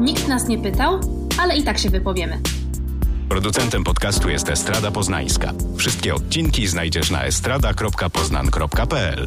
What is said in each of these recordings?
Nikt nas nie pytał, ale i tak się wypowiemy. Producentem podcastu jest Estrada Poznańska. Wszystkie odcinki znajdziesz na estrada.poznan.pl.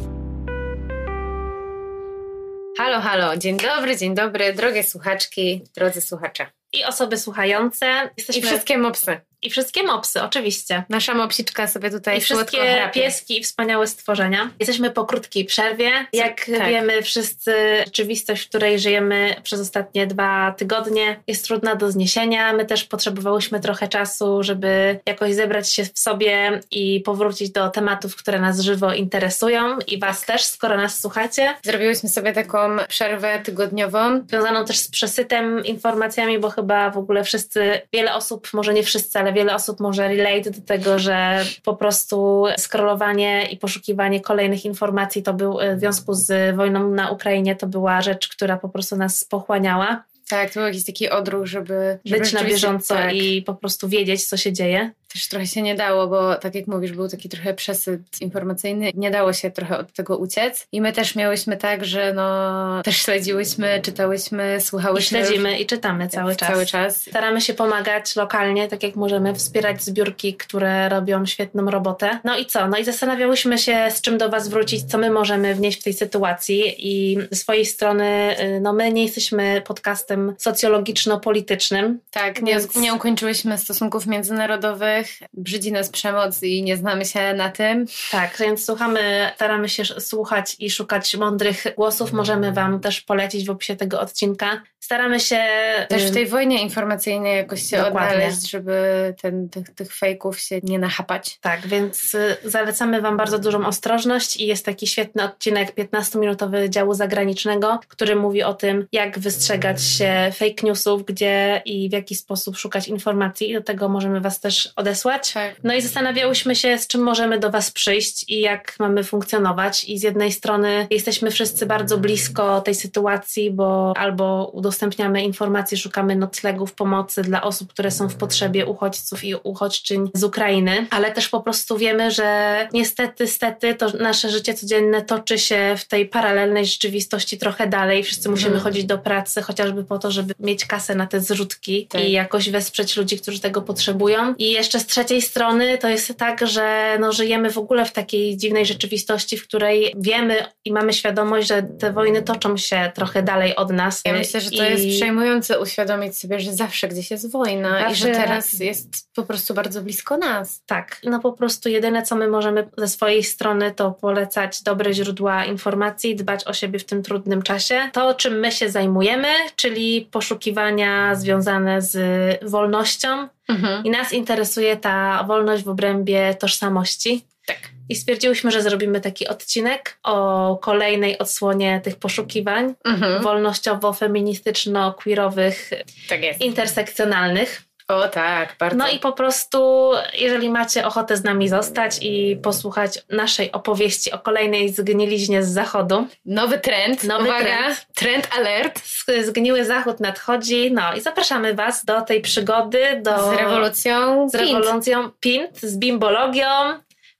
Halo, halo, dzień dobry, dzień dobry, drogie słuchaczki, drodzy słuchacze. I osoby słuchające. Jesteśmy... I wszystkie mopsy. I wszystkie mopsy, oczywiście. Nasza mopsiczka sobie tutaj I wszystkie pieski i wspaniałe stworzenia. Jesteśmy po krótkiej przerwie. Jak tak. wiemy wszyscy, rzeczywistość, w której żyjemy przez ostatnie dwa tygodnie jest trudna do zniesienia. My też potrzebowałyśmy trochę czasu, żeby jakoś zebrać się w sobie i powrócić do tematów, które nas żywo interesują i Was też, skoro nas słuchacie. Zrobiłyśmy sobie taką przerwę tygodniową. Związaną też z przesytem informacjami, bo chyba w ogóle wszyscy, wiele osób, może nie wszyscy, ale wiele osób może relate do tego, że po prostu scrollowanie i poszukiwanie kolejnych informacji to był w związku z wojną na Ukrainie to była rzecz, która po prostu nas pochłaniała. Tak, to był jakiś taki odruch, żeby, żeby być na bieżąco tak. i po prostu wiedzieć, co się dzieje też trochę się nie dało, bo tak jak mówisz, był taki trochę przesyt informacyjny, nie dało się trochę od tego uciec. I my też miałyśmy tak, że no też śledziłyśmy, czytałyśmy, słuchałyśmy. I śledzimy i czytamy cały czas. cały czas. Staramy się pomagać lokalnie, tak jak możemy, wspierać zbiórki, które robią świetną robotę. No i co? No i zastanawiałyśmy się, z czym do Was wrócić, co my możemy wnieść w tej sytuacji i z swojej strony, y, no my nie jesteśmy podcastem socjologiczno-politycznym. Tak, więc... nie, nie ukończyłyśmy stosunków międzynarodowych, brzydzi nas przemoc i nie znamy się na tym. Tak, więc słuchamy, staramy się słuchać i szukać mądrych głosów. Możemy Wam też polecić w opisie tego odcinka. Staramy się... Też w tej wojnie informacyjnej jakoś się Dokładnie. odnaleźć, żeby ten, tych, tych fejków się nie nachapać. Tak, więc y, zalecamy Wam bardzo dużą ostrożność i jest taki świetny odcinek 15-minutowy działu zagranicznego, który mówi o tym, jak wystrzegać się fake newsów, gdzie i w jaki sposób szukać informacji i do tego możemy Was też odesłać Tak. No i zastanawiałyśmy się, z czym możemy do Was przyjść i jak mamy funkcjonować. I z jednej strony jesteśmy wszyscy bardzo blisko tej sytuacji, bo albo udostępniamy informacje, szukamy noclegów, pomocy dla osób, które są w potrzebie uchodźców i uchodźczyń z Ukrainy, ale też po prostu wiemy, że niestety, stety to nasze życie codzienne toczy się w tej paralelnej rzeczywistości trochę dalej. Wszyscy musimy mhm. chodzić do pracy, chociażby po to, żeby mieć kasę na te zrzutki tak. i jakoś wesprzeć ludzi, którzy tego potrzebują. I jeszcze z trzeciej strony to jest tak, że no, żyjemy w ogóle w takiej dziwnej rzeczywistości, w której wiemy i mamy świadomość, że te wojny toczą się trochę dalej od nas. Ja myślę, że to I... jest przejmujące uświadomić sobie, że zawsze gdzieś jest wojna zawsze... i że teraz jest po prostu bardzo blisko nas. Tak, no po prostu jedyne, co my możemy ze swojej strony, to polecać dobre źródła informacji, dbać o siebie w tym trudnym czasie. To, czym my się zajmujemy, czyli poszukiwania związane z wolnością, Mhm. I nas interesuje ta wolność w obrębie tożsamości. Tak. I stwierdziłyśmy, że zrobimy taki odcinek o kolejnej odsłonie tych poszukiwań mhm. wolnościowo-feministyczno-queerowych, tak intersekcjonalnych. O tak, bardzo. No i po prostu, jeżeli macie ochotę z nami zostać i posłuchać naszej opowieści o kolejnej zgniliźnie z zachodu. Nowy trend. Nowy Uwaga, trend. Trend alert. Zgniły zachód nadchodzi. No i zapraszamy Was do tej przygody. Do, z rewolucją. Z rewolucją PINT, z bimbologią.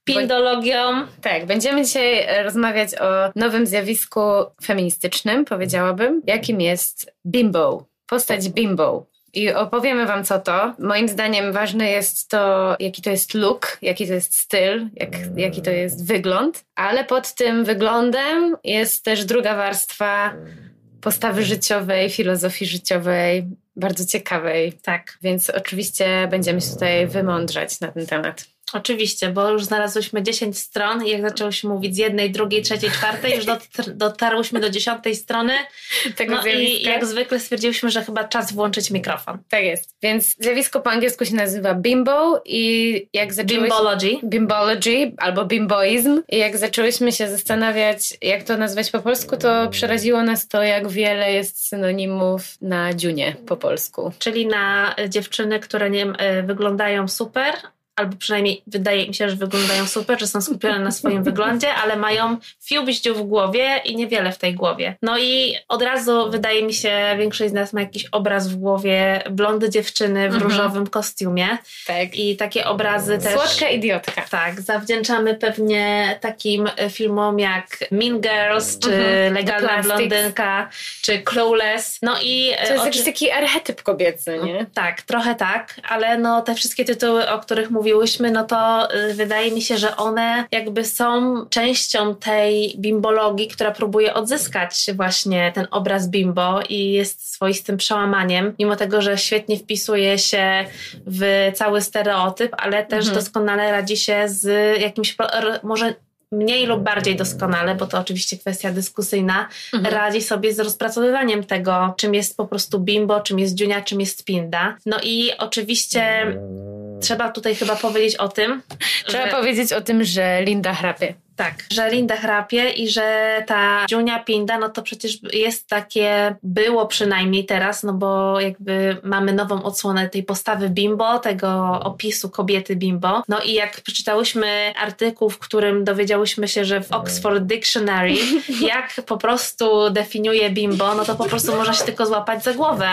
Pindologią. Tak, będziemy dzisiaj rozmawiać o nowym zjawisku feministycznym, powiedziałabym, jakim jest bimbo. Postać bimbo i opowiemy Wam, co to. Moim zdaniem ważne jest to, jaki to jest look, jaki to jest styl, jak, jaki to jest wygląd, ale pod tym wyglądem jest też druga warstwa postawy życiowej, filozofii życiowej, bardzo ciekawej. Tak. Więc oczywiście będziemy się tutaj wymądrzać na ten temat. Oczywiście, bo już znalazłyśmy 10 stron i jak zaczęłyśmy mówić z jednej, drugiej, trzeciej, czwartej, już dotarłyśmy do dziesiątej strony. Tego no zjawiska. i jak zwykle stwierdziłyśmy, że chyba czas włączyć mikrofon. Tak jest. Więc zjawisko po angielsku się nazywa bimbo i jak zaczęłyśmy... Bimbology. Bimbology albo bimboizm. I jak zaczęłyśmy się zastanawiać, jak to nazwać po polsku, to przeraziło nas to, jak wiele jest synonimów na dziunie po polsku. Czyli na dziewczyny, które nie, e, wyglądają super, albo przynajmniej wydaje mi się, że wyglądają super, że są skupione na swoim wyglądzie, ale mają fiubździu w głowie i niewiele w tej głowie. No i od razu wydaje mi się, większość z nas ma jakiś obraz w głowie blondy dziewczyny w mhm. różowym kostiumie. Tak. I takie obrazy też... Słodka idiotka. Tak, zawdzięczamy pewnie takim filmom jak Mean Girls, czy mhm. Legalna Blondynka, czy Clueless. No i... To jest jakiś taki archetyp kobiecy, nie? Tak, trochę tak, ale no te wszystkie tytuły, o których mówię mówiłyśmy, no to y, wydaje mi się, że one jakby są częścią tej bimbologii, która próbuje odzyskać właśnie ten obraz bimbo i jest swoistym przełamaniem, mimo tego, że świetnie wpisuje się w cały stereotyp, ale też mhm. doskonale radzi się z jakimś, może mniej lub bardziej doskonale, bo to oczywiście kwestia dyskusyjna, mhm. radzi sobie z rozpracowywaniem tego, czym jest po prostu bimbo, czym jest dziunia, czym jest pinda. No i oczywiście trzeba tutaj chyba powiedzieć o tym. Trzeba że... powiedzieć o tym, że Linda chrapie. Tak, że Linda chrapie i że ta Dziunia Pinda, no to przecież jest takie, było przynajmniej teraz, no bo jakby mamy nową odsłonę tej postawy bimbo, tego opisu kobiety bimbo. No i jak przeczytałyśmy artykuł, w którym dowiedziałyśmy się, że w Oxford Dictionary, jak po prostu definiuje bimbo, no to po prostu można się tylko złapać za głowę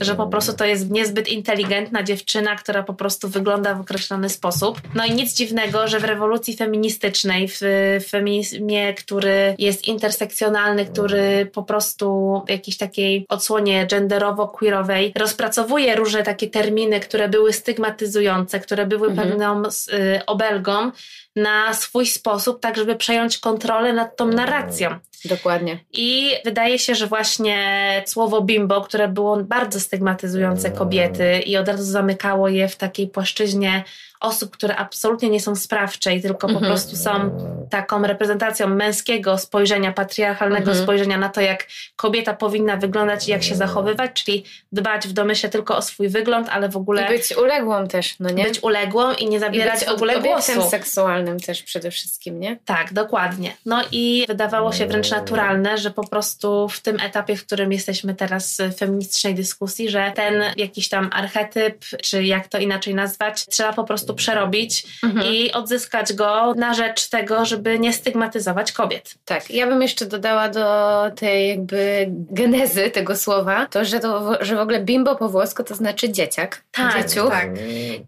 że po prostu to jest niezbyt inteligentna dziewczyna, która po prostu wygląda w określony sposób. No i nic dziwnego, że w rewolucji feministycznej, w feminizmie, który jest intersekcjonalny, który po prostu w jakiejś takiej odsłonie genderowo-queerowej rozpracowuje różne takie terminy, które były stygmatyzujące, które były mhm. pewną y, obelgą na swój sposób, tak żeby przejąć kontrolę nad tą narracją. Dokładnie. I wydaje się, że właśnie słowo bimbo, które było bardzo stygmatyzujące kobiety i od razu zamykało je w takiej płaszczyźnie osób, które absolutnie nie są sprawcze i tylko po mhm. prostu są taką reprezentacją męskiego spojrzenia, patriarchalnego mhm. spojrzenia na to, jak kobieta powinna wyglądać i jak się zachowywać, czyli dbać w domyśle tylko o swój wygląd, ale w ogóle... I być uległą też, no nie? Być uległą i nie zabierać I być w ogóle głosu. seksualnym też przede wszystkim, nie? Tak, dokładnie. No i wydawało się wręcz naturalne, że po prostu w tym etapie, w którym jesteśmy teraz w feministycznej dyskusji, że ten jakiś tam archetyp, czy jak to inaczej nazwać, trzeba po prostu przerobić mhm. i odzyskać go na rzecz tego, żeby nie stygmatyzować kobiet. Tak, ja bym jeszcze dodała do tej jakby genezy tego słowa, to, że, to, że w ogóle bimbo po włosku to znaczy dzieciak, tak, dzieciuch. Tak.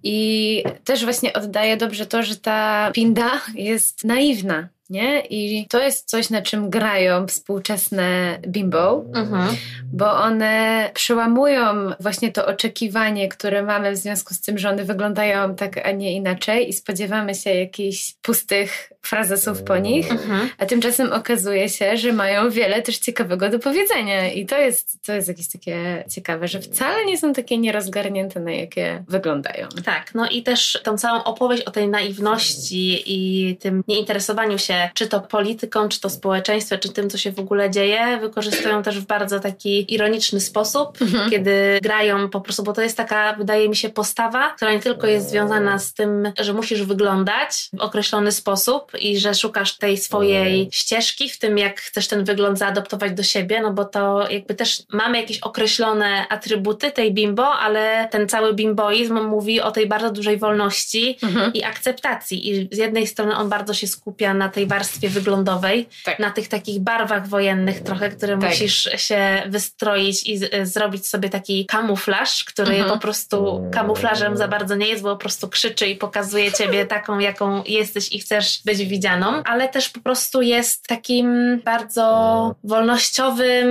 I też właśnie oddaje dobrze to, że ta pinda jest naiwna nie? I to jest coś, na czym grają współczesne bimbo, mhm. bo one przełamują właśnie to oczekiwanie, które mamy w związku z tym, że one wyglądają tak, a nie inaczej i spodziewamy się jakichś pustych frazesów po nich, mhm. a tymczasem okazuje się, że mają wiele też ciekawego do powiedzenia i to jest, to jest jakieś takie ciekawe, że wcale nie są takie nierozgarnięte, na jakie wyglądają. Tak, no i też tą całą opowieść o tej naiwności i tym nieinteresowaniu się czy to polityką, czy to społeczeństwem, czy tym, co się w ogóle dzieje, wykorzystują też w bardzo taki ironiczny sposób, mhm. kiedy grają po prostu, bo to jest taka, wydaje mi się, postawa, która nie tylko jest związana z tym, że musisz wyglądać w określony sposób i że szukasz tej swojej ścieżki w tym, jak chcesz ten wygląd zaadoptować do siebie, no bo to jakby też mamy jakieś określone atrybuty tej bimbo, ale ten cały bimboizm mówi o tej bardzo dużej wolności mhm. i akceptacji. I z jednej strony on bardzo się skupia na tej warstwie wyglądowej, tak. na tych takich barwach wojennych trochę, które tak. musisz się wystroić i z, zrobić sobie taki kamuflaż, który mhm. po prostu kamuflażem za bardzo nie jest, bo po prostu krzyczy i pokazuje ciebie taką, jaką jesteś i chcesz być widzianą, ale też po prostu jest takim bardzo wolnościowym,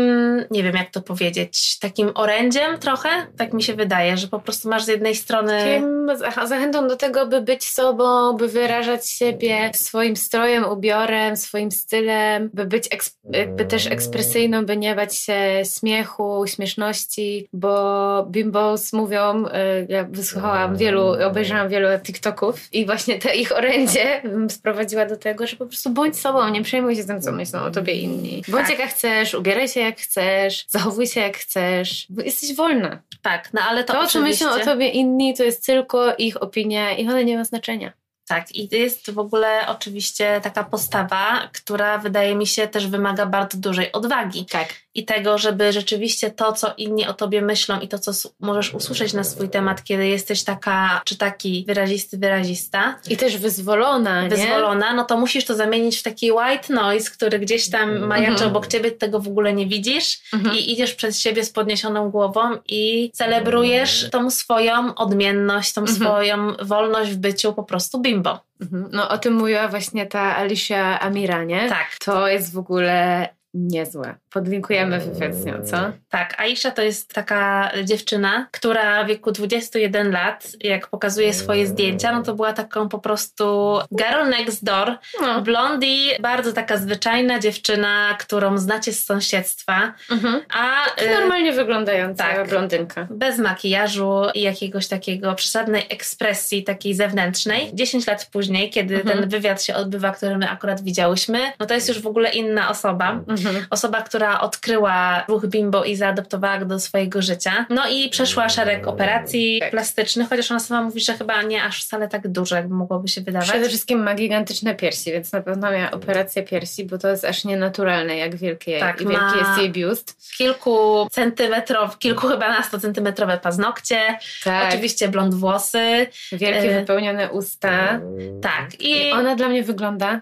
nie wiem jak to powiedzieć, takim orędziem trochę, tak mi się wydaje, że po prostu masz z jednej strony... Takim zachętą do tego, by być sobą, by wyrażać siebie swoim strojem, ubiorem, swoim stylem, by być jakby też ekspresyjną, by nie bać się śmiechu, śmieszności, bo bimbos mówią, y, ja wysłuchałam wielu, obejrzałam wielu TikToków i właśnie te ich orędzie sprowadziła do tego, że po prostu bądź sobą, nie przejmuj się tym, co myślą o tobie inni. Bądź tak. jaka chcesz, ubieraj się jak chcesz, zachowuj się jak chcesz, bo jesteś wolna. Tak, no ale to, to oczywiście... co myślą o tobie inni, to jest tylko ich opinia i one nie ma znaczenia. Tak, i jest w ogóle oczywiście taka postawa, która wydaje mi się też wymaga bardzo dużej odwagi. Tak. I tego, żeby rzeczywiście to, co inni o tobie myślą i to, co możesz usłyszeć na swój temat, kiedy jesteś taka czy taki wyrazisty, wyrazista. I też wyzwolona, Wyzwolona, no to musisz to zamienić w taki white noise, który gdzieś tam majaczy mhm. obok ciebie, tego w ogóle nie widzisz mhm. i idziesz przed siebie z podniesioną głową i celebrujesz tą swoją odmienność, tą mhm. swoją wolność w byciu po prostu bimbo. Mhm. No o tym mówiła właśnie ta Alicia Amira, nie? Tak. To jest w ogóle niezłe. Podlinkujemy wywiad z nią, co? Tak, Aisha to jest taka dziewczyna, która w wieku 21 lat, jak pokazuje swoje zdjęcia, no to była taką po prostu girl next door, no. blondie, bardzo taka zwyczajna dziewczyna, którą znacie z sąsiedztwa. Mhm. A, tak normalnie wyglądająca tak, blondynka. Bez makijażu i jakiegoś takiego przesadnej ekspresji takiej zewnętrznej. 10 lat później, kiedy mhm. ten wywiad się odbywa, który my akurat widziałyśmy, no to jest już w ogóle inna osoba. Mhm. Osoba, która odkryła ruch bimbo i zaadoptowała go do swojego życia. No i przeszła szereg operacji tak. plastycznych, chociaż ona sama mówi, że chyba nie aż wcale tak duże, jak mogłoby się wydawać. Przede wszystkim ma gigantyczne piersi, więc na pewno miała operację piersi, bo to jest aż nienaturalne, jak wielkie, tak, wielki jest jej biust. Kilku centymetrow, kilku chyba na 100 centymetrowe paznokcie, tak. oczywiście blond włosy. Wielkie, y wypełnione usta. Tak. I, I ona dla mnie wygląda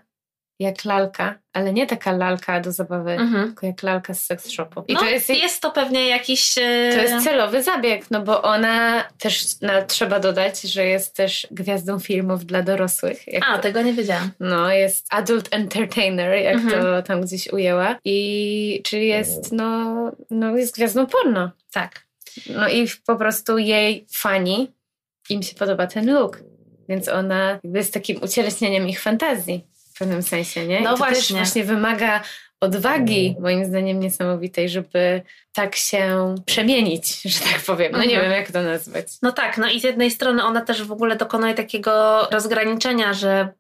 jak lalka, ale nie taka lalka do zabawy, mhm. tylko jak lalka z sex shopu. I no, to jest, jest to pewnie jakiś... E, to jest celowy zabieg, no bo ona też no, trzeba dodać, że jest też gwiazdą filmów dla dorosłych. A, to, tego nie wiedziałam. No, jest adult entertainer, jak mhm. to tam gdzieś ujęła. I czyli jest, no, no jest gwiazdą porno. Tak. No i po prostu jej fani, im się podoba ten look. Więc ona jakby jest takim ucieleśnieniem ich fantazji pewnym sensie, nie? No I to właśnie. też właśnie wymaga odwagi, moim zdaniem niesamowitej, żeby tak się przemienić, że tak powiem. No nie mhm. wiem, jak to nazwać. No tak, no i z jednej strony ona też w ogóle dokonuje takiego rozgraniczenia, że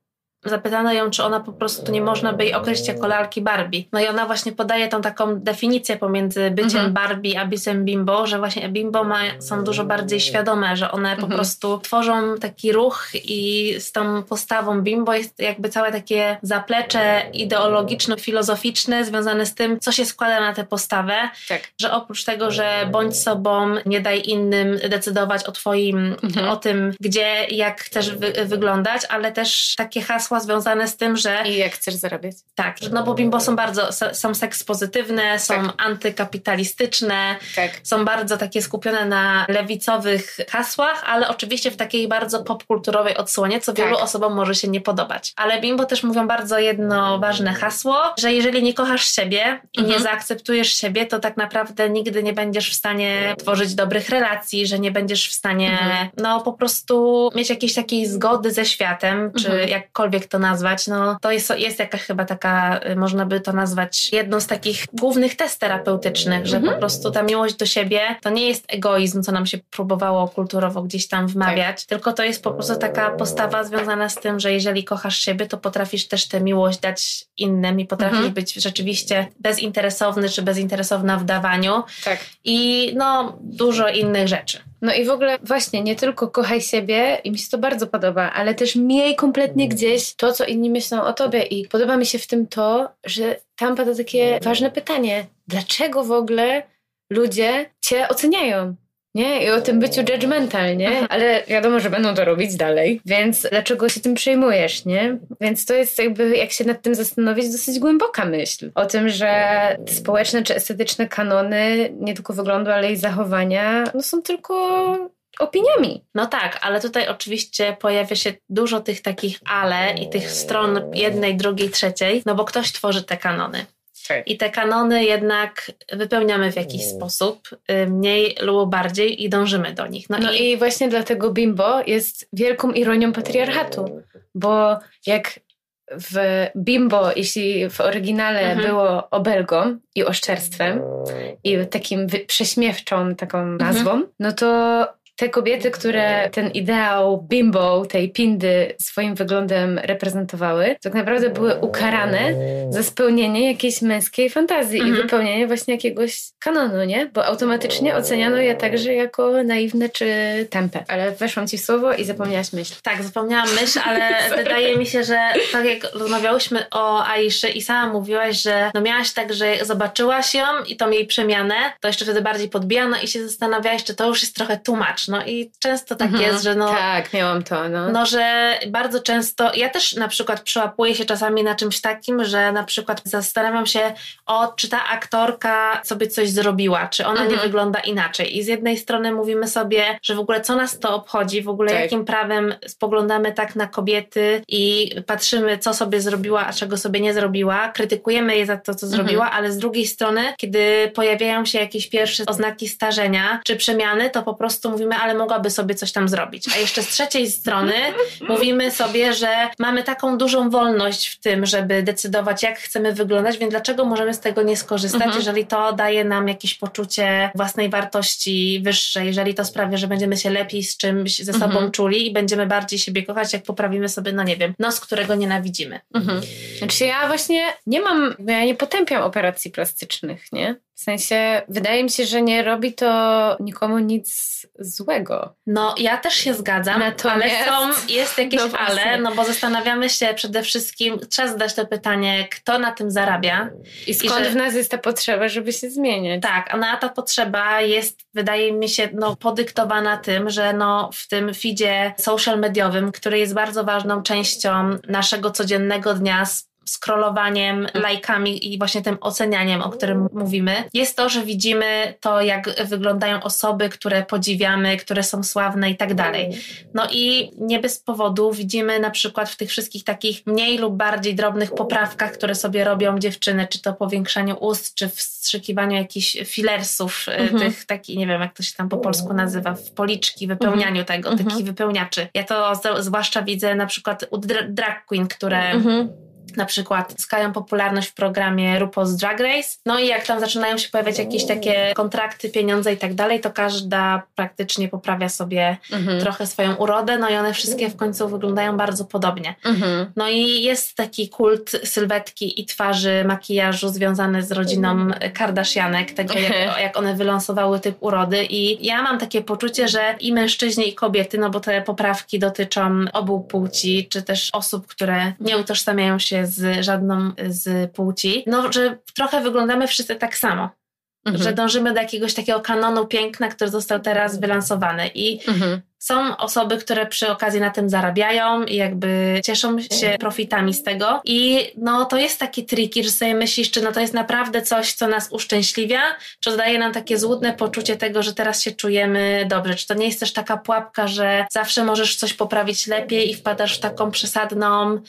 Zapytano ją, czy ona po prostu nie można by jej określić jako lalki Barbie. No i ona właśnie podaje tą taką definicję pomiędzy byciem mhm. Barbie a byciem bimbo, że właśnie bimbo ma, są dużo bardziej świadome, że one po prostu tworzą taki ruch i z tą postawą bimbo jest jakby całe takie zaplecze ideologiczno-filozoficzne związane z tym, co się składa na tę postawę. Tak. Że oprócz tego, że bądź sobą, nie daj innym decydować o twoim, mhm. o tym, gdzie, jak chcesz wy wyglądać, ale też takie hasło hasła związane z tym, że... I jak chcesz zarabiać. Tak, no bo bimbo są bardzo, są seks pozytywne, są tak. antykapitalistyczne, tak. są bardzo takie skupione na lewicowych hasłach, ale oczywiście w takiej bardzo popkulturowej odsłonie, co wielu tak. osobom może się nie podobać. Ale bimbo też mówią bardzo jedno ważne hasło, że jeżeli nie kochasz siebie i mhm. nie zaakceptujesz siebie, to tak naprawdę nigdy nie będziesz w stanie tworzyć dobrych relacji, że nie będziesz w stanie mhm. no po prostu mieć jakiejś takiej zgody ze światem, czy mhm. jakkolwiek jakkolwiek to nazwać, no to jest, jest jakaś chyba taka, y, można by to nazwać jedną z takich głównych test terapeutycznych, że mhm. po prostu ta miłość do siebie to nie jest egoizm, co nam się próbowało kulturowo gdzieś tam wmawiać, tak. tylko to jest po prostu taka postawa związana z tym, że jeżeli kochasz siebie, to potrafisz też tę miłość dać innym i potrafisz mhm. być rzeczywiście bezinteresowny czy bezinteresowna w dawaniu. Tak. I no dużo innych rzeczy. No i w ogóle właśnie nie tylko kochaj siebie i mi się to bardzo podoba, ale też miej kompletnie gdzieś to, co inni myślą o tobie i podoba mi się w tym to, że tam pada takie ważne pytanie. Dlaczego w ogóle ludzie cię oceniają? Nie? I o tym byciu judgmental, nie? Ale wiadomo, że będą to robić dalej, więc dlaczego się tym przejmujesz, nie? Więc to jest jakby, jak się nad tym zastanowić, dosyć głęboka myśl. O tym, że społeczne czy estetyczne kanony, nie tylko wyglądu, ale i zachowania, no są tylko opiniami. No tak, ale tutaj oczywiście pojawia się dużo tych takich ale i tych stron jednej, drugiej, trzeciej, no bo ktoś tworzy te kanony. Tak. I te kanony jednak wypełniamy w jakiś mm. sposób, y, mniej lub bardziej i dążymy do nich. No, no i... i właśnie dlatego bimbo jest wielką ironią patriarchatu, bo jak w bimbo, jeśli w oryginale mhm. było obelgą i oszczerstwem i takim prześmiewczą taką nazwą, mhm. no to te kobiety, które ten ideał bimbo, tej pindy swoim wyglądem reprezentowały, tak naprawdę były ukarane za spełnienie jakiejś męskiej fantazji mhm. i wypełnienie właśnie jakiegoś kanonu, nie? Bo automatycznie oceniano je także jako naiwne czy tempe. Ale weszłam ci w słowo i zapomniałaś myśl. Tak, zapomniałam myśl, ale wydaje mi się, że tak jak rozmawiałyśmy o Aiszy i sama mówiłaś, że no miałaś tak, że zobaczyłaś ją i tą jej przemianę, to jeszcze wtedy bardziej podbijano i się zastanawiałaś, czy to już jest trochę tłumacz. No i często tak mhm. jest, że no... Tak, miałam to, no. No, że bardzo często, ja też na przykład przyłapuję się czasami na czymś takim, że na przykład zastanawiam się, o, czy ta aktorka sobie coś zrobiła, czy ona mhm. nie wygląda inaczej. I z jednej strony mówimy sobie, że w ogóle co nas to obchodzi, w ogóle tak. jakim prawem spoglądamy tak na kobiety i patrzymy, co sobie zrobiła, a czego sobie nie zrobiła, krytykujemy je za to, co zrobiła, mhm. ale z drugiej strony, kiedy pojawiają się jakieś pierwsze oznaki starzenia czy przemiany, to po prostu mówimy, ale mogłaby sobie coś tam zrobić. A jeszcze z trzeciej strony mówimy sobie, że mamy taką dużą wolność w tym, żeby decydować, jak chcemy wyglądać, więc dlaczego możemy z tego nie skorzystać, mhm. jeżeli to daje nam jakieś poczucie własnej wartości wyższej, jeżeli to sprawia, że będziemy się lepiej z czymś ze sobą mhm. czuli i będziemy bardziej siebie kochać, jak poprawimy sobie, no nie wiem, nos, którego nienawidzimy. Mhm. Znaczy ja właśnie nie mam, ja nie potępiam operacji plastycznych, nie? W sensie, wydaje mi się, że nie robi to nikomu nic złego. No, ja też się zgadzam, Natomiast... ale są, jest jakieś no ale, no bo zastanawiamy się przede wszystkim, trzeba zadać to pytanie, kto na tym zarabia. I skąd I że, w nas jest ta potrzeba, żeby się zmieniać. Tak, a ta potrzeba jest, wydaje mi się, no, podyktowana tym, że no, w tym feedzie social mediowym, który jest bardzo ważną częścią naszego codziennego dnia, scrollowaniem, lajkami i właśnie tym ocenianiem, o którym mówimy, jest to, że widzimy to, jak wyglądają osoby, które podziwiamy, które są sławne i tak dalej. No i nie bez powodu widzimy na przykład w tych wszystkich takich mniej lub bardziej drobnych poprawkach, które sobie robią dziewczyny, czy to powiększaniu ust, czy wstrzykiwaniu jakichś filersów, e, mhm. tych takich, nie wiem jak to się tam po polsku nazywa, w policzki, wypełnianiu mhm. tego, mhm. takich wypełniaczy. Ja to zwłaszcza widzę na przykład u drag queen, które mhm na przykład zyskają popularność w programie RuPaul's Drag Race. No i jak tam zaczynają się pojawiać jakieś takie kontrakty, pieniądze i tak dalej, to każda praktycznie poprawia sobie mhm. trochę swoją urodę, no i one wszystkie w końcu wyglądają bardzo podobnie. Mhm. No i jest taki kult sylwetki i twarzy, makijażu związany z rodziną Kardashianek, tego jak, jak one wylansowały typ urody i ja mam takie poczucie, że i mężczyźni i kobiety, no bo te poprawki dotyczą obu płci, czy też osób, które nie utożsamiają się z żadną z płci, no, że trochę wyglądamy wszyscy tak samo. Mhm. Że dążymy do jakiegoś takiego kanonu piękna, który został teraz wylansowany. I mhm. Są osoby, które przy okazji na tym zarabiają i jakby cieszą się profitami z tego. I no to jest taki triki, że sobie myślisz, czy no to jest naprawdę coś, co nas uszczęśliwia, czy daje nam takie złudne poczucie tego, że teraz się czujemy dobrze. Czy to nie jest też taka pułapka, że zawsze możesz coś poprawić lepiej i wpadasz w taką przesadną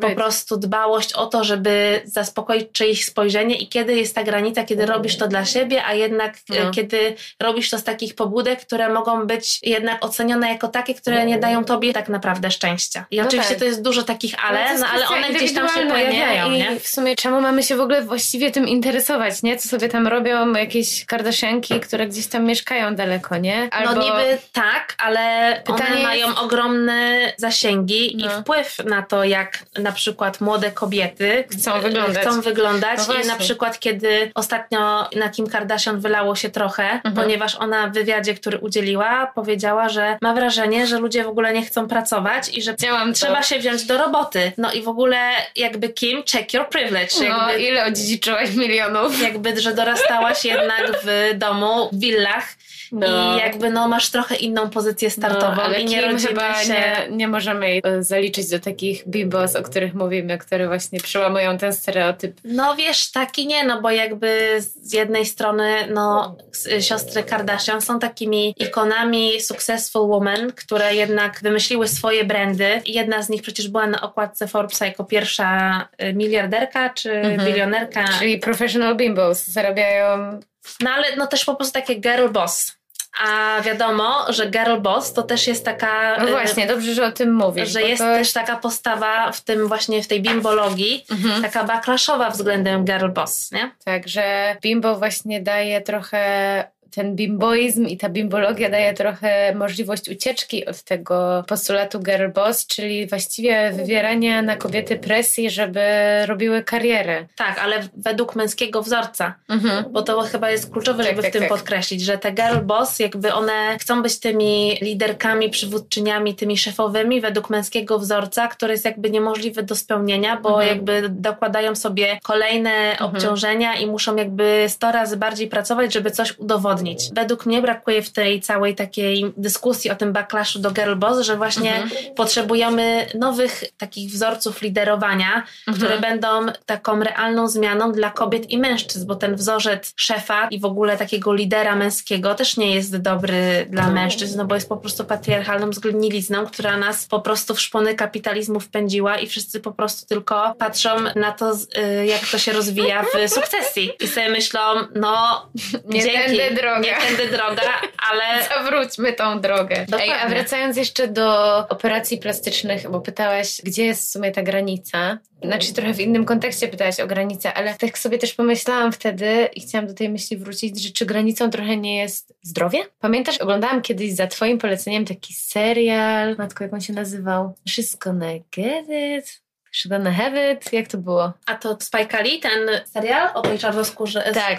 po prostu dbałość o to, żeby zaspokoić czyjeś spojrzenie i kiedy jest ta granica, kiedy robisz to dla siebie, a jednak no. kiedy robisz to z takich pobudek, które mogą być jednak ocenione ocenione jako takie, które nie dają tobie tak naprawdę szczęścia. I no oczywiście tak. to jest dużo takich ale, no, no ale one gdzieś tam się pojawiają, nie? I w sumie czemu mamy się w ogóle właściwie tym interesować, nie? Co sobie tam robią jakieś kardaszenki, które gdzieś tam mieszkają daleko, nie? No Albo... No niby tak, ale Pytanie one mają jest... ogromne zasięgi no. i wpływ na to, jak na przykład młode kobiety chcą wyglądać. Chcą wyglądać. No I na przykład, kiedy ostatnio na Kim Kardashian wylało się trochę, mhm. ponieważ ona w wywiadzie, który udzieliła, powiedziała, że ma wrażenie, że ludzie w ogóle nie chcą pracować i że Działam trzeba to. się wziąć do roboty. No i w ogóle jakby Kim, check your privilege. No, jakby, ile odziedziczyłaś milionów? Jakby, że dorastałaś jednak w domu, w willach no. I jakby no masz trochę inną pozycję startową no, ale i nie chyba się... nie, nie możemy jej zaliczyć do takich bibos, o których mówimy, które właśnie przełamują ten stereotyp. No wiesz, taki nie, no bo jakby z jednej strony no siostry Kardashian są takimi ikonami successful women, które jednak wymyśliły swoje brandy. Jedna z nich przecież była na okładce Forbesa jako pierwsza e, miliarderka czy mhm. bilionerka. Czyli professional bimbos zarabiają no ale no też po prostu takie girl boss. A wiadomo, że girl boss to też jest taka. No właśnie, dobrze, że o tym mówisz. Że jest też taka postawa w tym właśnie w tej bimbologii, mhm. taka backlashowa względem girl boss, nie? Tak, że bimbo właśnie daje trochę ten bimboizm i ta bimbologia daje trochę możliwość ucieczki od tego postulatu girl boss, czyli właściwie wywierania na kobiety presji, żeby robiły karierę. Tak, ale według męskiego wzorca, mhm. bo to chyba jest kluczowe, tak, żeby tak, w tym tak. podkreślić, że te girl boss, jakby one chcą być tymi liderkami, przywódczyniami, tymi szefowymi według męskiego wzorca, który jest jakby niemożliwy do spełnienia, bo mhm. jakby dokładają sobie kolejne mhm. obciążenia i muszą jakby 100 razy bardziej pracować, żeby coś udowodnić. Według mnie brakuje w tej całej takiej dyskusji o tym backlashu do girl boss, że właśnie mhm. potrzebujemy nowych takich wzorców liderowania, mhm. które będą taką realną zmianą dla kobiet i mężczyzn, bo ten wzorzec szefa i w ogóle takiego lidera męskiego też nie jest dobry dla mhm. mężczyzn, no bo jest po prostu patriarchalną zgnilizną, która nas po prostu w szpony kapitalizmu wpędziła i wszyscy po prostu tylko patrzą na to, y, jak to się rozwija w sukcesji i sobie myślą, no nie dzięki, droga. Nie tędy droga, ale... Zawróćmy tą drogę. Ej, a wracając jeszcze do operacji plastycznych, bo pytałaś, gdzie jest w sumie ta granica? Znaczy trochę w innym kontekście pytałaś o granicę, ale tak sobie też pomyślałam wtedy i chciałam do tej myśli wrócić, że czy granicą trochę nie jest zdrowie? Pamiętasz, oglądałam kiedyś za twoim poleceniem taki serial, matko, jak on się nazywał? She's gonna get it. She's gonna have it. Jak to było? A to Spike Lee, ten serial o tej czarnoskórze? Tak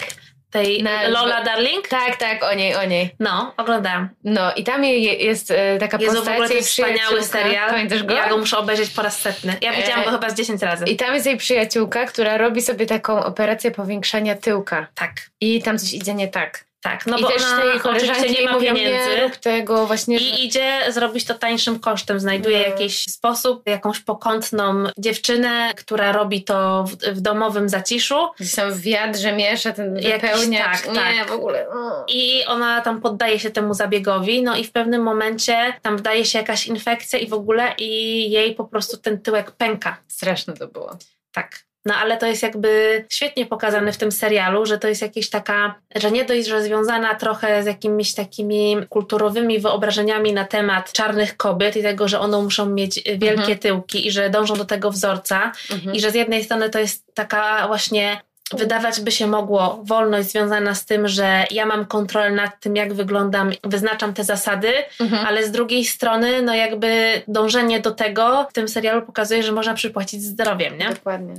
tej na, Lola Darling? Tak, tak, o niej, o niej. No, oglądałam. No i tam jest e, taka Jezu, postać w ogóle to jest wspaniały serial. Pamiętasz go? Ja go muszę obejrzeć po raz setny. Ja widziałam go e, chyba z 10 razy. I tam jest jej przyjaciółka, która robi sobie taką operację powiększania tyłka. Tak. I tam coś idzie nie tak. Tak, no I bo też ona tej koleżanki nie ma pieniędzy nie tego właśnie. I że... idzie zrobić to tańszym kosztem. Znajduje no. jakiś sposób, jakąś pokątną dziewczynę, która robi to w, w domowym zaciszu. Gdzieś tam w wiadrze miesza ten wypełniacz. tak, nie, tak. w ogóle. I ona tam poddaje się temu zabiegowi, no i w pewnym momencie tam wdaje się jakaś infekcja i w ogóle i jej po prostu ten tyłek pęka. Straszne to było. Tak. No ale to jest jakby świetnie pokazane w tym serialu, że to jest jakieś taka, że nie dość, że związana trochę z jakimiś takimi kulturowymi wyobrażeniami na temat czarnych kobiet i tego, że one muszą mieć wielkie mhm. tyłki i że dążą do tego wzorca mhm. i że z jednej strony to jest taka właśnie wydawać by się mogło wolność związana z tym, że ja mam kontrolę nad tym, jak wyglądam, wyznaczam te zasady, mhm. ale z drugiej strony, no jakby dążenie do tego w tym serialu pokazuje, że można przypłacić zdrowiem, nie? Dokładnie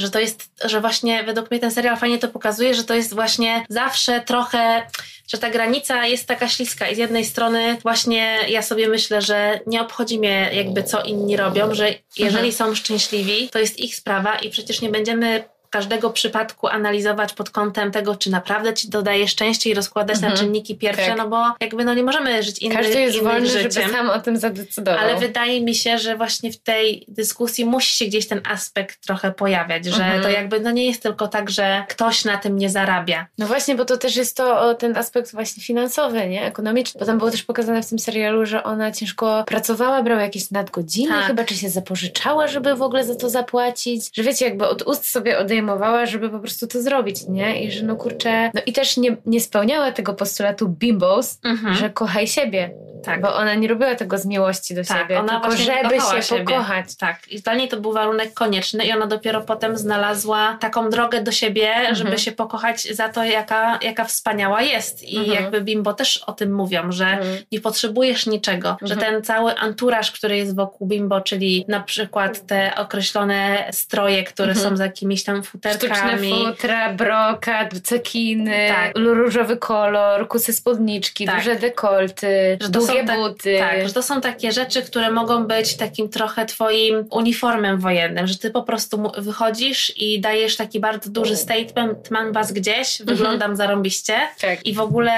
że to jest, że właśnie według mnie ten serial fajnie to pokazuje, że to jest właśnie zawsze trochę, że ta granica jest taka śliska i z jednej strony właśnie ja sobie myślę, że nie obchodzi mnie jakby co inni robią, że jeżeli mhm. są szczęśliwi, to jest ich sprawa i przecież nie będziemy każdego przypadku analizować pod kątem tego, czy naprawdę ci dodaje szczęście i rozkładać mhm. na czynniki pierwsze, tak. no bo jakby no nie możemy żyć innym Każdy jest wolny, życiem. żeby sam o tym zadecydował. Ale wydaje mi się, że właśnie w tej dyskusji musi się gdzieś ten aspekt trochę pojawiać, że mhm. to jakby no nie jest tylko tak, że ktoś na tym nie zarabia. No właśnie, bo to też jest to ten aspekt właśnie finansowy, nie? Ekonomiczny. Bo tam było też pokazane w tym serialu, że ona ciężko pracowała, brała jakieś nadgodziny tak. chyba, czy się zapożyczała, żeby w ogóle za to zapłacić. Że wiecie, jakby od ust sobie odejmowała podejmowała, żeby po prostu to zrobić, nie? I że no kurczę, no i też nie, nie spełniała tego postulatu bimbos, mhm. że kochaj siebie. Tak. Bo ona nie robiła tego z miłości do tak, siebie, ona tylko żeby się siebie. pokochać. Tak. I dla niej to był warunek konieczny i ona dopiero potem znalazła taką drogę do siebie, mhm. żeby się pokochać za to, jaka, jaka wspaniała jest. I mhm. jakby bimbo też o tym mówią, że mhm. nie potrzebujesz niczego, że mhm. ten cały anturaż, który jest wokół bimbo, czyli na przykład te określone stroje, które mhm. są z jakimiś tam futerkami. Sztuczne futra, brokat, cekiny, tak. różowy kolor, kusy spódniczki, tak. duże dekolty, długie tak- buty. Tak, że to są takie rzeczy, które mogą być takim trochę twoim uniformem wojennym, że ty po prostu wychodzisz i dajesz taki bardzo duży statement, mam was gdzieś, mhm. wyglądam zarąbiście tak. i w ogóle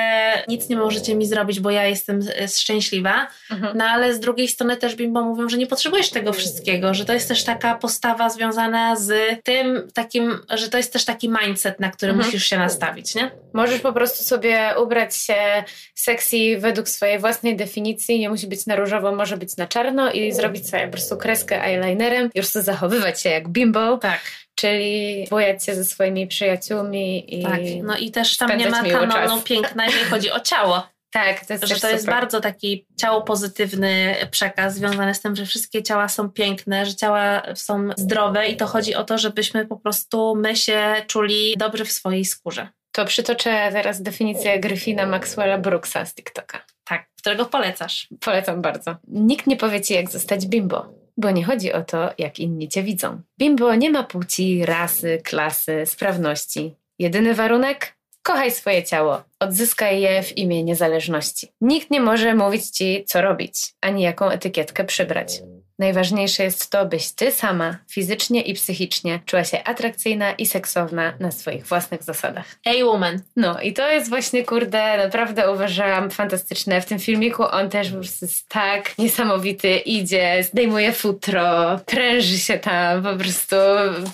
nic nie możecie mi zrobić, bo ja jestem szczęśliwa. Mhm. No ale z drugiej strony też bimbo mówią, że nie potrzebujesz tego wszystkiego, że to jest też taka postawa związana z tym takim że to jest też taki mindset, na który mhm. musisz się nastawić, nie? Możesz po prostu sobie ubrać się sexy według swojej własnej definicji, nie musi być na różowo, może być na czarno i zrobić sobie po prostu kreskę eyelinerem i po prostu zachowywać się jak bimbo. Tak czyli bujać się ze swoimi przyjaciółmi i Tak, no i też tam nie ma kanonu piękna, jeżeli chodzi o ciało. Tak, to jest że to super. jest bardzo taki ciało pozytywny przekaz związany z tym, że wszystkie ciała są piękne, że ciała są zdrowe i to chodzi o to, żebyśmy po prostu my się czuli dobrze w swojej skórze. To przytoczę teraz definicję Gryfina Maxwella Brooksa z TikToka. Tak, którego polecasz. Polecam bardzo. Nikt nie powie ci, jak zostać bimbo. Bo nie chodzi o to, jak inni cię widzą. Bimbo nie ma płci, rasy, klasy, sprawności. Jedyny warunek? Kochaj swoje ciało. Odzyskaj je w imię niezależności. Nikt nie może mówić ci, co robić, ani jaką etykietkę przybrać. Najważniejsze jest to, byś ty sama, fizycznie i psychicznie, czuła się atrakcyjna i seksowna na swoich własnych zasadach. Hey woman. No i to jest właśnie, kurde, naprawdę uważałam fantastyczne. W tym filmiku on też po prostu jest tak niesamowity, idzie, zdejmuje futro, pręży się tam, po prostu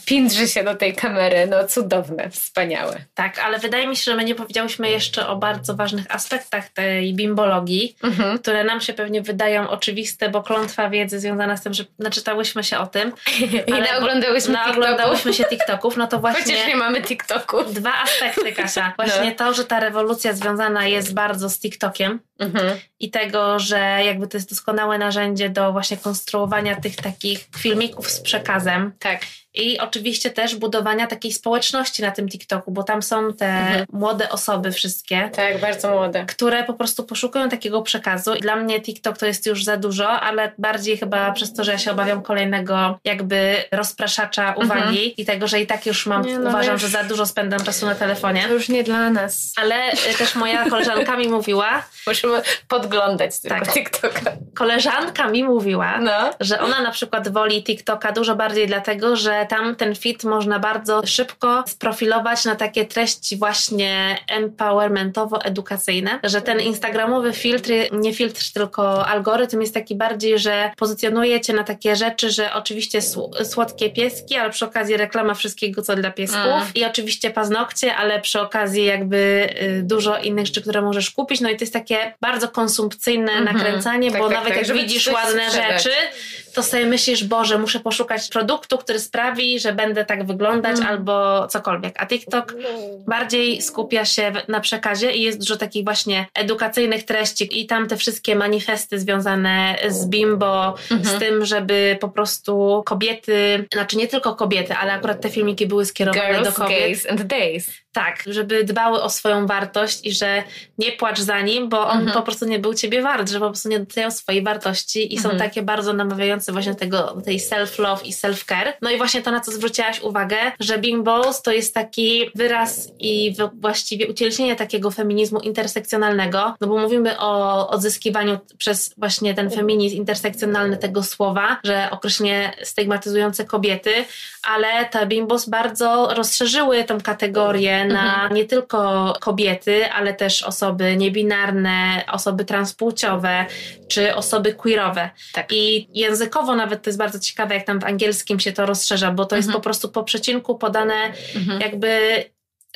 pindrzy się do tej kamery. No cudowne, wspaniałe. Tak, ale wydaje mi się, że my nie powiedziałyśmy jeszcze o bardzo ważnych aspektach tej bimbologii, Mhm. które nam się pewnie wydają oczywiste, bo klątwa wiedzy związana tym, że naczytałyśmy się o tym. I naoglądałyśmy bo- naoglądałyśmy się TikToków, no to właśnie... Chociaż nie mamy TikToku. Dwa aspekty, Kasia. Właśnie to, że ta rewolucja związana jest bardzo z TikTokiem Mhm. i tego, że jakby to jest doskonałe narzędzie do właśnie konstruowania tych takich filmików z przekazem. Tak. I oczywiście też budowania takiej społeczności na tym TikToku, bo tam są te Mhm. młode osoby wszystkie, Tak, bardzo młode. które po prostu poszukują takiego przekazu. I dla mnie TikTok to jest już za dużo, ale bardziej chyba przez to, że ja się obawiam kolejnego jakby rozpraszacza uwagi i tego, że i tak już mam, Nie, no uważam, już- że za dużo spędzam czasu na telefonie. To już nie dla nas. Ale y, też moja koleżanka mi mówiła, Musimy podglądać tylko Tak. TikToka. koleżanka mi mówiła, No. że ona na przykład woli TikToka dużo bardziej dlatego, że tam ten fit można bardzo szybko sprofilować na takie treści właśnie empowermentowo-edukacyjne, że ten instagramowy filtr, nie filtr, tylko algorytm jest taki bardziej, że pozycjonuje cię na takie rzeczy, że oczywiście sł- słodkie pieski, ale przy okazji reklama wszystkiego, co dla piesków Mm. i oczywiście paznokcie, ale przy okazji jakby y, dużo innych rzeczy, które możesz kupić, no i to jest takie bardzo konsumpcyjne Mhm. nakręcanie, Tak, bo tak, nawet tak, jak widzisz ładne sprzedać. rzeczy, to sobie myślisz, Boże, muszę poszukać produktu, który sprawi, że będę tak wyglądać Mm. albo cokolwiek. A TikTok bardziej skupia się na przekazie i jest dużo takich właśnie edukacyjnych treści i tam te wszystkie manifesty związane z bimbo, Mhm. z tym, żeby po prostu kobiety, znaczy nie tylko kobiety, ale akurat te filmiki były skierowane Girls, do kobiet. gays and days. Tak, żeby dbały o swoją wartość i że nie płacz za nim, bo on Mhm. po prostu nie był ciebie wart, że po prostu nie doceniał swojej wartości i są Mhm. takie bardzo namawiające właśnie tego, tej self-love i self-care. No i właśnie to, na co zwróciłaś uwagę, że bimbos to jest taki wyraz i właściwie ucieleśnienie takiego feminizmu intersekcjonalnego, no bo mówimy o odzyskiwaniu przez właśnie ten feminizm intersekcjonalny tego słowa, że określenie stygmatyzujące kobiety, ale te bimbos bardzo rozszerzyły tą kategorię na Mhm. nie tylko kobiety, ale też osoby niebinarne, osoby transpłciowe czy osoby queerowe. Tak. I językowo nawet to jest bardzo ciekawe, jak tam w angielskim się to rozszerza, bo to jest Mhm. po prostu po przecinku podane Mhm. jakby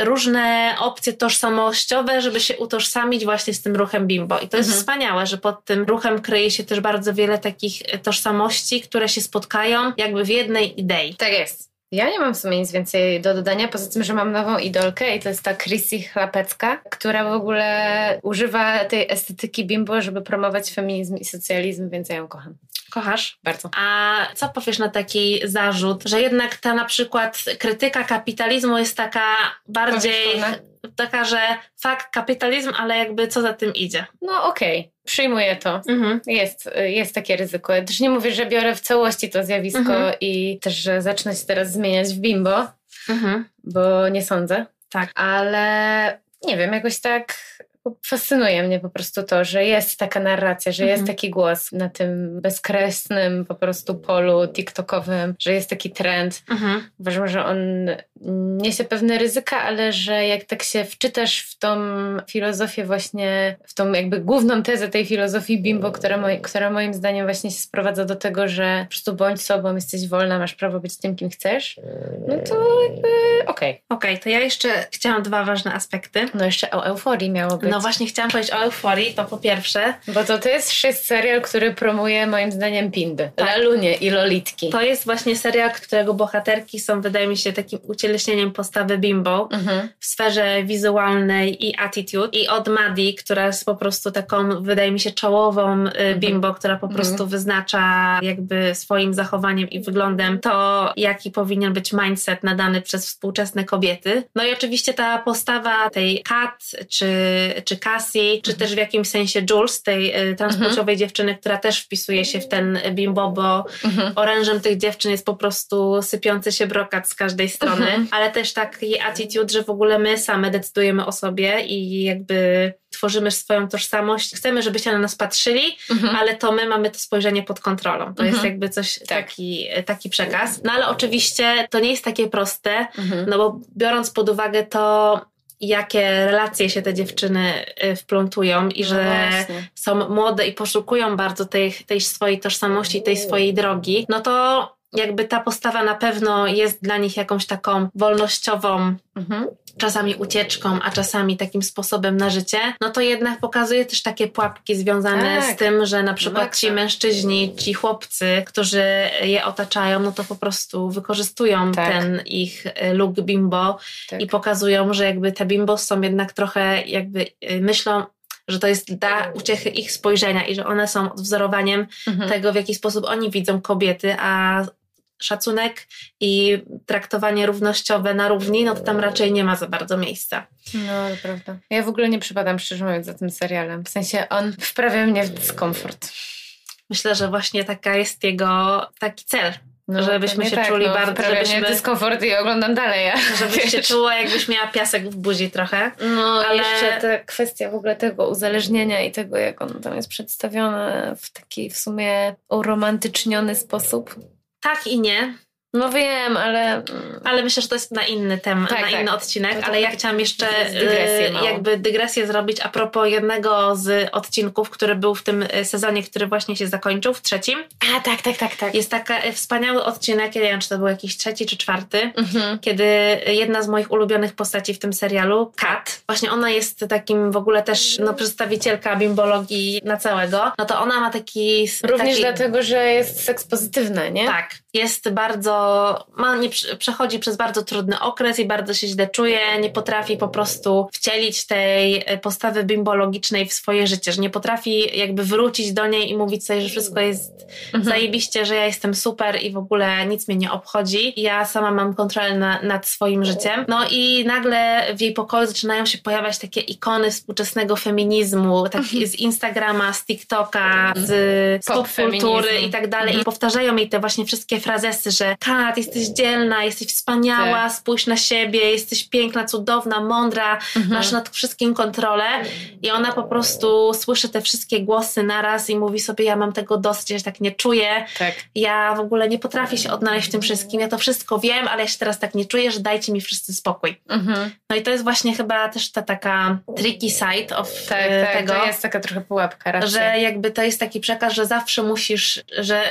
różne opcje tożsamościowe, żeby się utożsamić właśnie z tym ruchem bimbo. I to jest Mhm. wspaniałe, że pod tym ruchem kryje się też bardzo wiele takich tożsamości, które się spotkają jakby w jednej idei. Tak jest. Ja nie mam w sumie nic więcej do dodania, poza tym, że mam nową idolkę i to jest ta Chrissy Chlapecka, która w ogóle używa tej estetyki bimbo, żeby promować feminizm i socjalizm, więc ja ją kocham. Kochasz? Bardzo. A co powiesz na taki zarzut, że jednak ta na przykład krytyka kapitalizmu jest taka bardziej taka, że fakt kapitalizm, ale jakby co za tym idzie? No okej, przyjmuję to. Mhm. Jest, jest takie ryzyko. Ja też nie mówię, że biorę w całości to zjawisko Mhm. i też, że zacznę się teraz zmieniać w bimbo, Mhm. bo nie sądzę. Tak. Ale nie wiem, jakoś tak fascynuje mnie po prostu to, że jest taka narracja, że jest Mhm. taki głos na tym bezkresnym po prostu polu TikTokowym, że jest taki trend. Mhm. Uważam, że on niesie pewne ryzyka, ale że jak tak się wczytasz w tą filozofię właśnie, w tą jakby główną tezę tej filozofii bimbo, która, która moim zdaniem właśnie się sprowadza do tego, że po prostu bądź sobą, jesteś wolna, masz prawo być tym, kim chcesz, no to jakby okej. Okej, to ja jeszcze chciałam dwa ważne aspekty. No jeszcze o euforii miało być. No właśnie chciałam powiedzieć o euforii, to po pierwsze. Bo to, to jest serial, który promuje moim zdaniem pindy. Tak. Lalunie i lolitki. To jest właśnie serial, którego bohaterki są, wydaje mi się, takim ucieleśnieniem postawy bimbo mhm. w sferze wizualnej i attitude. I od Maddie, która jest po prostu taką, wydaje mi się, czołową y, mhm. bimbo, która po prostu mhm. wyznacza jakby swoim zachowaniem i wyglądem to, jaki powinien być mindset nadany przez współczesne kobiety. No i oczywiście ta postawa tej Kat, czy, czy Cassie, czy też w jakimś sensie Jules, tej y, transpłciowej dziewczyny, która też wpisuje się w ten bimbo, bo orężem tych dziewczyn jest po prostu sypiący się brokat z każdej strony, ale też taki attitude, że w ogóle my same decydujemy o sobie i jakby tworzymy swoją tożsamość. Chcemy, żebyście na nas patrzyli, mhm. ale to my mamy to spojrzenie pod kontrolą. To mhm. jest jakby coś, tak. taki, taki przekaz. No ale oczywiście to nie jest takie proste, mhm. no bo biorąc pod uwagę to, jakie relacje się te dziewczyny y, wplątują i no że właśnie. są młode i poszukują bardzo tej, tej swojej tożsamości, tej swojej drogi, no to jakby ta postawa na pewno jest dla nich jakąś taką wolnościową, mhm. czasami ucieczką, a czasami takim sposobem na życie, no to jednak pokazuje też takie pułapki związane tak. z tym, że na przykład ci mężczyźni, ci chłopcy, którzy je otaczają, no to po prostu wykorzystują tak. ten ich y, look bimbo tak. i pokazują, że jakby te bimbo są jednak trochę jakby y, myślą że to jest dla uciechy ich spojrzenia i że one są odwzorowaniem mhm. tego, w jaki sposób oni widzą kobiety, a szacunek i traktowanie równościowe na równi, no to tam raczej nie ma za bardzo miejsca. No, to prawda. Ja w ogóle nie przypadam, szczerze mówiąc, za tym serialem. W sensie on wprawia mnie w dyskomfort. Myślę, że właśnie taka jest jego taki cel. No, żebyśmy się tak, czuli no, bardzo. Żebyśmy, dyskomfort i oglądam dalej. Ja. Żebyś się czuła, jakbyś miała piasek w buzi trochę. No, ale jeszcze ta kwestia w ogóle tego uzależnienia i tego, jak on tam jest przedstawiony w taki w sumie uromantyczniony sposób. Tak i nie. No wiem, ale... Ale myślę, że to jest na inny temat, tak, na tak. inny odcinek, to, ale ja chciałam jeszcze dygresję jakby dygresję zrobić a propos jednego z odcinków, który był w tym e, sezonie, który właśnie się zakończył, w trzecim. A, tak, tak, tak, tak. Jest taki e, wspaniały odcinek, ja nie wiem, czy to był jakiś trzeci czy czwarty, mhm. kiedy jedna z moich ulubionych postaci w tym serialu, Kat, właśnie ona jest takim w ogóle też, no, przedstawicielka bimbologii na całego, no to ona ma taki... Również taki... dlatego, że jest seks pozytywna, nie? Tak. Jest bardzo ma, nie, przechodzi przez bardzo trudny okres i bardzo się źle czuje, nie potrafi po prostu wcielić tej e, postawy bimbologicznej w swoje życie, że nie potrafi jakby wrócić do niej i mówić sobie, że wszystko jest mhm. zajebiście, że ja jestem super i w ogóle nic mnie nie obchodzi. Ja sama mam kontrolę na, nad swoim życiem. No i nagle w jej pokoju zaczynają się pojawiać takie ikony współczesnego feminizmu, tak mhm. z Instagrama, z TikToka, z popkultury i tak dalej. Mhm. I powtarzają jej te właśnie wszystkie frazesy, że Kat, jesteś dzielna, jesteś wspaniała, tak. spójrz na siebie, jesteś piękna, cudowna, mądra, mhm. masz nad wszystkim kontrolę i ona po prostu słyszy te wszystkie głosy naraz i mówi sobie, ja mam tego dosyć, ja się tak nie czuję, tak. ja w ogóle nie potrafię się odnaleźć w tym wszystkim, ja to wszystko wiem, ale ja się teraz tak nie czuję, że dajcie mi wszyscy spokój. Mhm. No i to jest właśnie chyba też ta taka tricky side of tak, e, tak, tego. to jest taka trochę pułapka raczej. Że jakby to jest taki przekaz, że zawsze musisz, że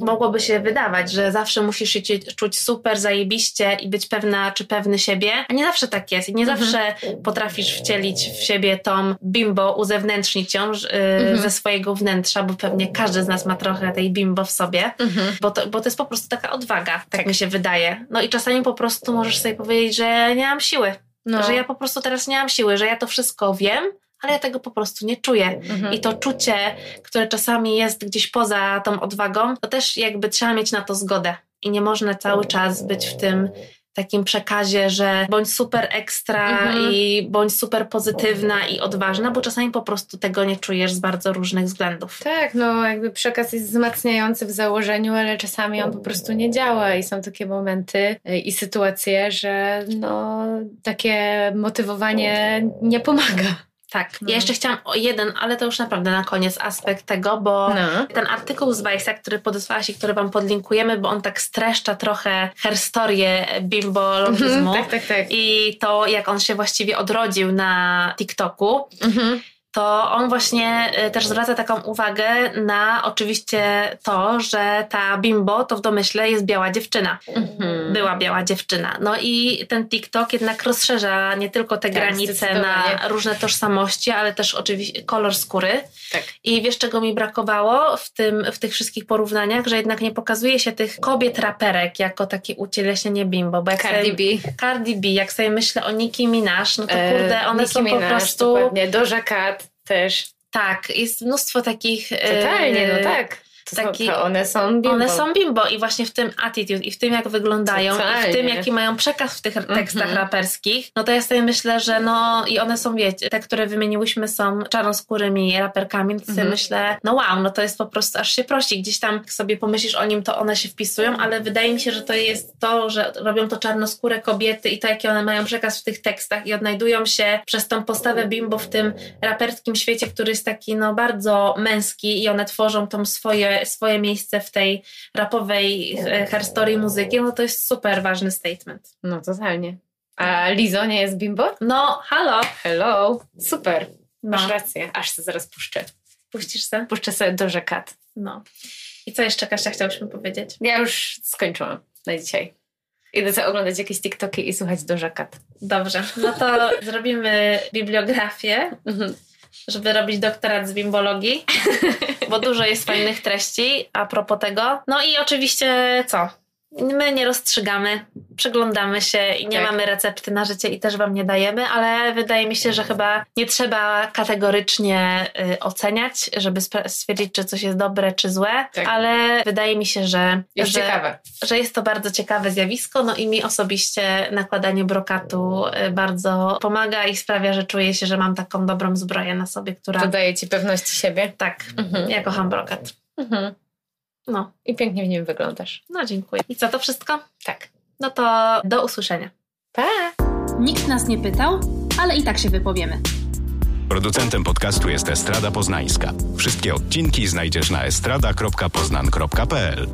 mogłoby się wydawać, że zawsze musisz się czuć super, zajebiście i być pewna czy pewny siebie, a nie zawsze tak jest i nie mhm. zawsze potrafisz wcielić w siebie tą bimbo, uzewnętrznić ją yy, mhm. ze swojego wnętrza, bo pewnie każdy z nas ma trochę tej bimbo w sobie, mhm. bo, to, bo to jest po prostu taka odwaga, tak, tak mi się wydaje. No i czasami po prostu możesz sobie powiedzieć, że nie mam siły, no. że ja po prostu teraz nie mam siły, że ja to wszystko wiem, ale ja tego po prostu nie czuję. Mhm. I to czucie, które czasami jest gdzieś poza tą odwagą, to też jakby trzeba mieć na to zgodę. I nie można cały czas być w tym takim przekazie, że bądź super ekstra mhm. i bądź super pozytywna i odważna, bo czasami po prostu tego nie czujesz z bardzo różnych względów. Tak, no jakby przekaz jest wzmacniający w założeniu, ale czasami on po prostu nie działa i są takie momenty y, i sytuacje, że no takie motywowanie nie pomaga. Tak, no. ja jeszcze chciałam o jeden, ale to już naprawdę na koniec aspekt tego, bo no. ten artykuł z Weissa, który podesłałaś i który wam podlinkujemy, bo on tak streszcza trochę historię bimbologizmu tak, tak, tak. i to, jak on się właściwie odrodził na TikToku. Mhm to on właśnie y, też zwraca taką uwagę na oczywiście to, że ta bimbo to w domyśle jest biała dziewczyna. Mhm. Była biała dziewczyna. No i ten TikTok jednak rozszerza nie tylko te Tak, granice na różne tożsamości, ale też oczywiście kolor skóry. Tak. I wiesz, czego mi brakowało w, tym, w tych wszystkich porównaniach, że jednak nie pokazuje się tych kobiet raperek jako takie ucieleśnienie bimbo. Bo jak Cardi B. sobie, Cardi B, jak sobie myślę o Nicki Minaj, no to E, kurde, one Nicki są po Minaj, prostu... Dokładnie. Doja Cat też. Tak, jest mnóstwo takich... e, Totalnie, no tak. To taki- to one są bimbo. One są bimbo i właśnie w tym attitude i w tym jak wyglądają i w tym jaki mają przekaz w tych tekstach Mhm. raperskich, no to ja sobie myślę, że no i one są, wiecie, te, które wymieniłyśmy są czarnoskórymi raperkami, no to sobie Mhm. myślę, no wow, no to jest po prostu aż się prosi. Gdzieś tam jak sobie pomyślisz o nim, to one się wpisują, ale wydaje mi się, że to jest to, że robią to czarnoskóre kobiety i to, jaki one mają przekaz w tych tekstach i odnajdują się przez tą postawę bimbo w tym raperskim świecie, który jest taki no bardzo męski i one tworzą tą swoje, swoje miejsce w tej rapowej e, herstory muzyki, no to jest super ważny statement. No totalnie. A Lizo nie jest bimbo? No, halo! Hello. Super. No, Masz rację. Aż to zaraz puszczę. puścisz se? Puszczę sobie Doja Cat. No. I co jeszcze, Kasia, chciałyśmy powiedzieć? Ja już skończyłam na dzisiaj. Idę sobie oglądać jakieś TikToki i słuchać Doja Cat. Dobrze, no to zrobimy bibliografię, Mhm. Żeby robić doktorat z bimbologii, bo dużo jest fajnych treści a propos tego. No i oczywiście co? My nie rozstrzygamy, przyglądamy się i nie Tak. mamy recepty na życie i też wam nie dajemy, ale wydaje mi się, że chyba nie trzeba kategorycznie y, oceniać, żeby stwierdzić, czy coś jest dobre, czy złe, Tak. ale wydaje mi się, że, Jest że, ciekawe. że jest to bardzo ciekawe zjawisko, no i mi osobiście nakładanie brokatu y, bardzo pomaga i sprawia, że czuję się, że mam taką dobrą zbroję na sobie, która... Dodaje ci pewności siebie. Tak, Mhm. ja kocham brokat. Mhm. No, I pięknie w nim wyglądasz. no dziękuję. I co, to wszystko? Tak. No to do usłyszenia. Pa! Nikt nas nie pytał, ale i tak się wypowiemy. Producentem podcastu jest Estrada Poznańska. Wszystkie odcinki znajdziesz na estrada.poznan.pl.